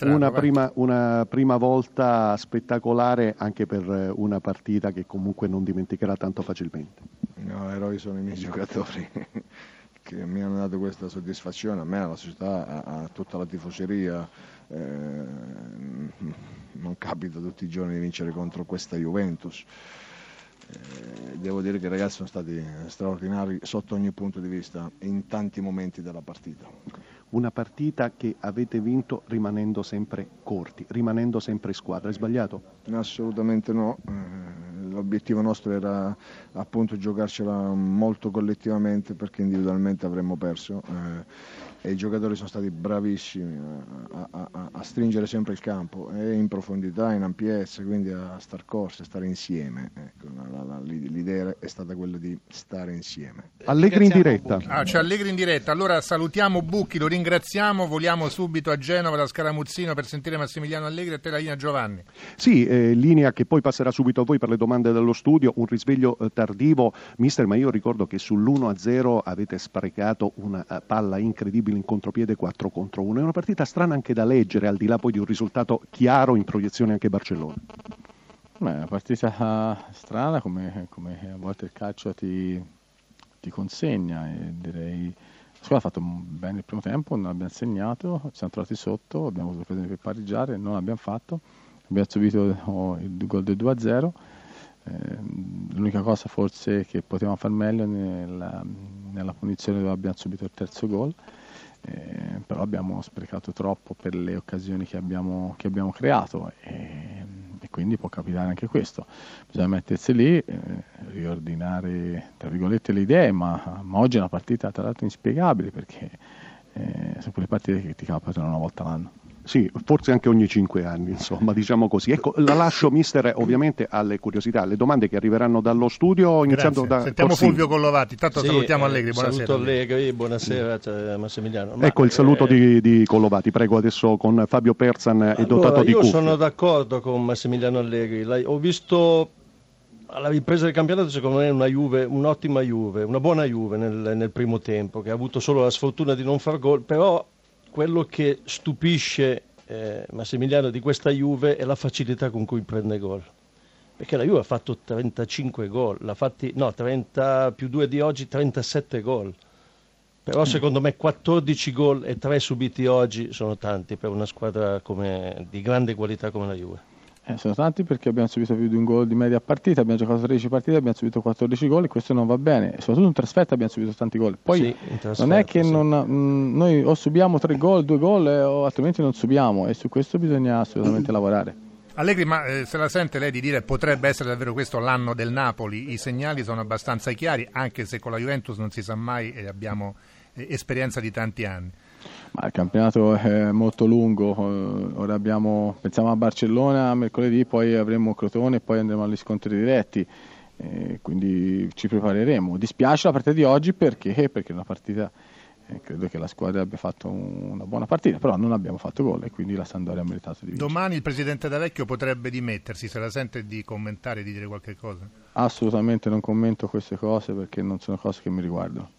Una prima, una prima, volta spettacolare anche per una partita che comunque non dimenticherà tanto facilmente. No, eroi sono i miei giocatori che mi hanno dato questa soddisfazione, a me, alla società, a, a tutta la tifoseria. Eh, non capita tutti i giorni di vincere contro questa Juventus. Eh, devo dire che i ragazzi sono stati straordinari sotto ogni punto di vista in tanti momenti della partita una partita che avete vinto rimanendo sempre corti, rimanendo sempre squadra. È sbagliato? Assolutamente no. Eh, l'obiettivo nostro era appunto giocarcela molto collettivamente perché individualmente avremmo perso. Eh, e i giocatori sono stati bravissimi a, a, a, stringere sempre il campo e in profondità, in ampiezza, quindi a star corse, a stare insieme. Ecco, la, la, l'idea è stata quella di stare insieme. Allegri in diretta. Ah, c'è Allegri in diretta. Allora salutiamo Bucchi, lo ringraziamo, voliamo subito a Genova da Scaramuzzino per sentire Massimiliano Allegri e te la linea Giovanni. Sì, eh, linea che poi passerà subito a voi per le domande dello studio, un risveglio eh, tardivo. Mister, ma io ricordo che sull'1-0 avete sprecato una uh, palla incredibile in contropiede 4 contro 1. È una partita strana anche da leggere, al di là poi di un risultato chiaro in proiezione anche Barcellona. Beh, una partita strana come, come, a volte il calcio ti, ti consegna direi la squadra ha fatto bene il primo tempo, non abbiamo segnato, ci siamo trovati sotto, abbiamo avuto occasione per pareggiare, non l'abbiamo fatto, abbiamo subito oh, il gol del 2-0. Eh, l'unica cosa forse che potevamo far meglio nella, nella punizione dove abbiamo subito il terzo gol eh, però abbiamo sprecato troppo per le occasioni che abbiamo, che abbiamo creato e, e, quindi può capitare anche questo. Bisogna mettersi lì, eh, riordinare le idee, ma, ma, oggi è una partita tra l'altro inspiegabile perché eh, sono quelle partite che ti capitano una volta l'anno. Sì, forse anche ogni cinque anni, insomma, diciamo così. Ecco, la lascio, mister, ovviamente alle curiosità, alle domande che arriveranno dallo studio, iniziando Grazie. da Sentiamo Corsini. Fulvio Collovati, intanto sì, salutiamo eh, Allegri, buonasera. Saluto Allegri, buonasera cioè, Massimiliano. Ma, ecco il saluto eh, di, di, Collovati, prego adesso con Fabio Perzan allora, e dotato di Io cuffie. sono d'accordo con Massimiliano Allegri, Lei, ho visto alla ripresa del campionato secondo me una Juve, un'ottima Juve, una buona Juve nel, nel primo tempo, che ha avuto solo la sfortuna di non far gol, però quello che stupisce eh, Massimiliano di questa Juve è la facilità con cui prende gol. Perché la Juve ha fatto 35 gol, l'ha fatti, no, 30 più 2 di oggi, 37 gol. Però secondo me 14 gol e 3 subiti oggi sono tanti per una squadra come, di grande qualità come la Juve. Eh, sono tanti perché abbiamo subito più di un gol di media partita, abbiamo giocato 13 partite, abbiamo subito 14 gol e questo non va bene. Soprattutto in trasferta abbiamo subito tanti gol. Poi sì, non è che sì. non, mh, mm, noi o subiamo 3 gol, 2 gol eh, o altrimenti non subiamo e su questo bisogna assolutamente lavorare. Allegri, ma eh, se la sente lei di dire potrebbe essere davvero questo l'anno del Napoli? I segnali sono abbastanza chiari, anche se con la Juventus non si sa mai e abbiamo esperienza di tanti anni. Ma il campionato è molto lungo, eh, ora abbiamo, pensiamo a Barcellona mercoledì, poi avremo Crotone e poi andremo agli scontri diretti, eh, quindi ci prepareremo. Dispiace la partita di oggi perché, perché è una partita, eh, credo che la squadra abbia fatto un, una buona partita, però non abbiamo fatto gol e quindi la Sandoria ha meritato di vincere. Domani il Presidente D'Avecchio potrebbe dimettersi, se la sente di commentare, di dire qualche cosa? Assolutamente non commento queste cose perché non sono cose che mi riguardano.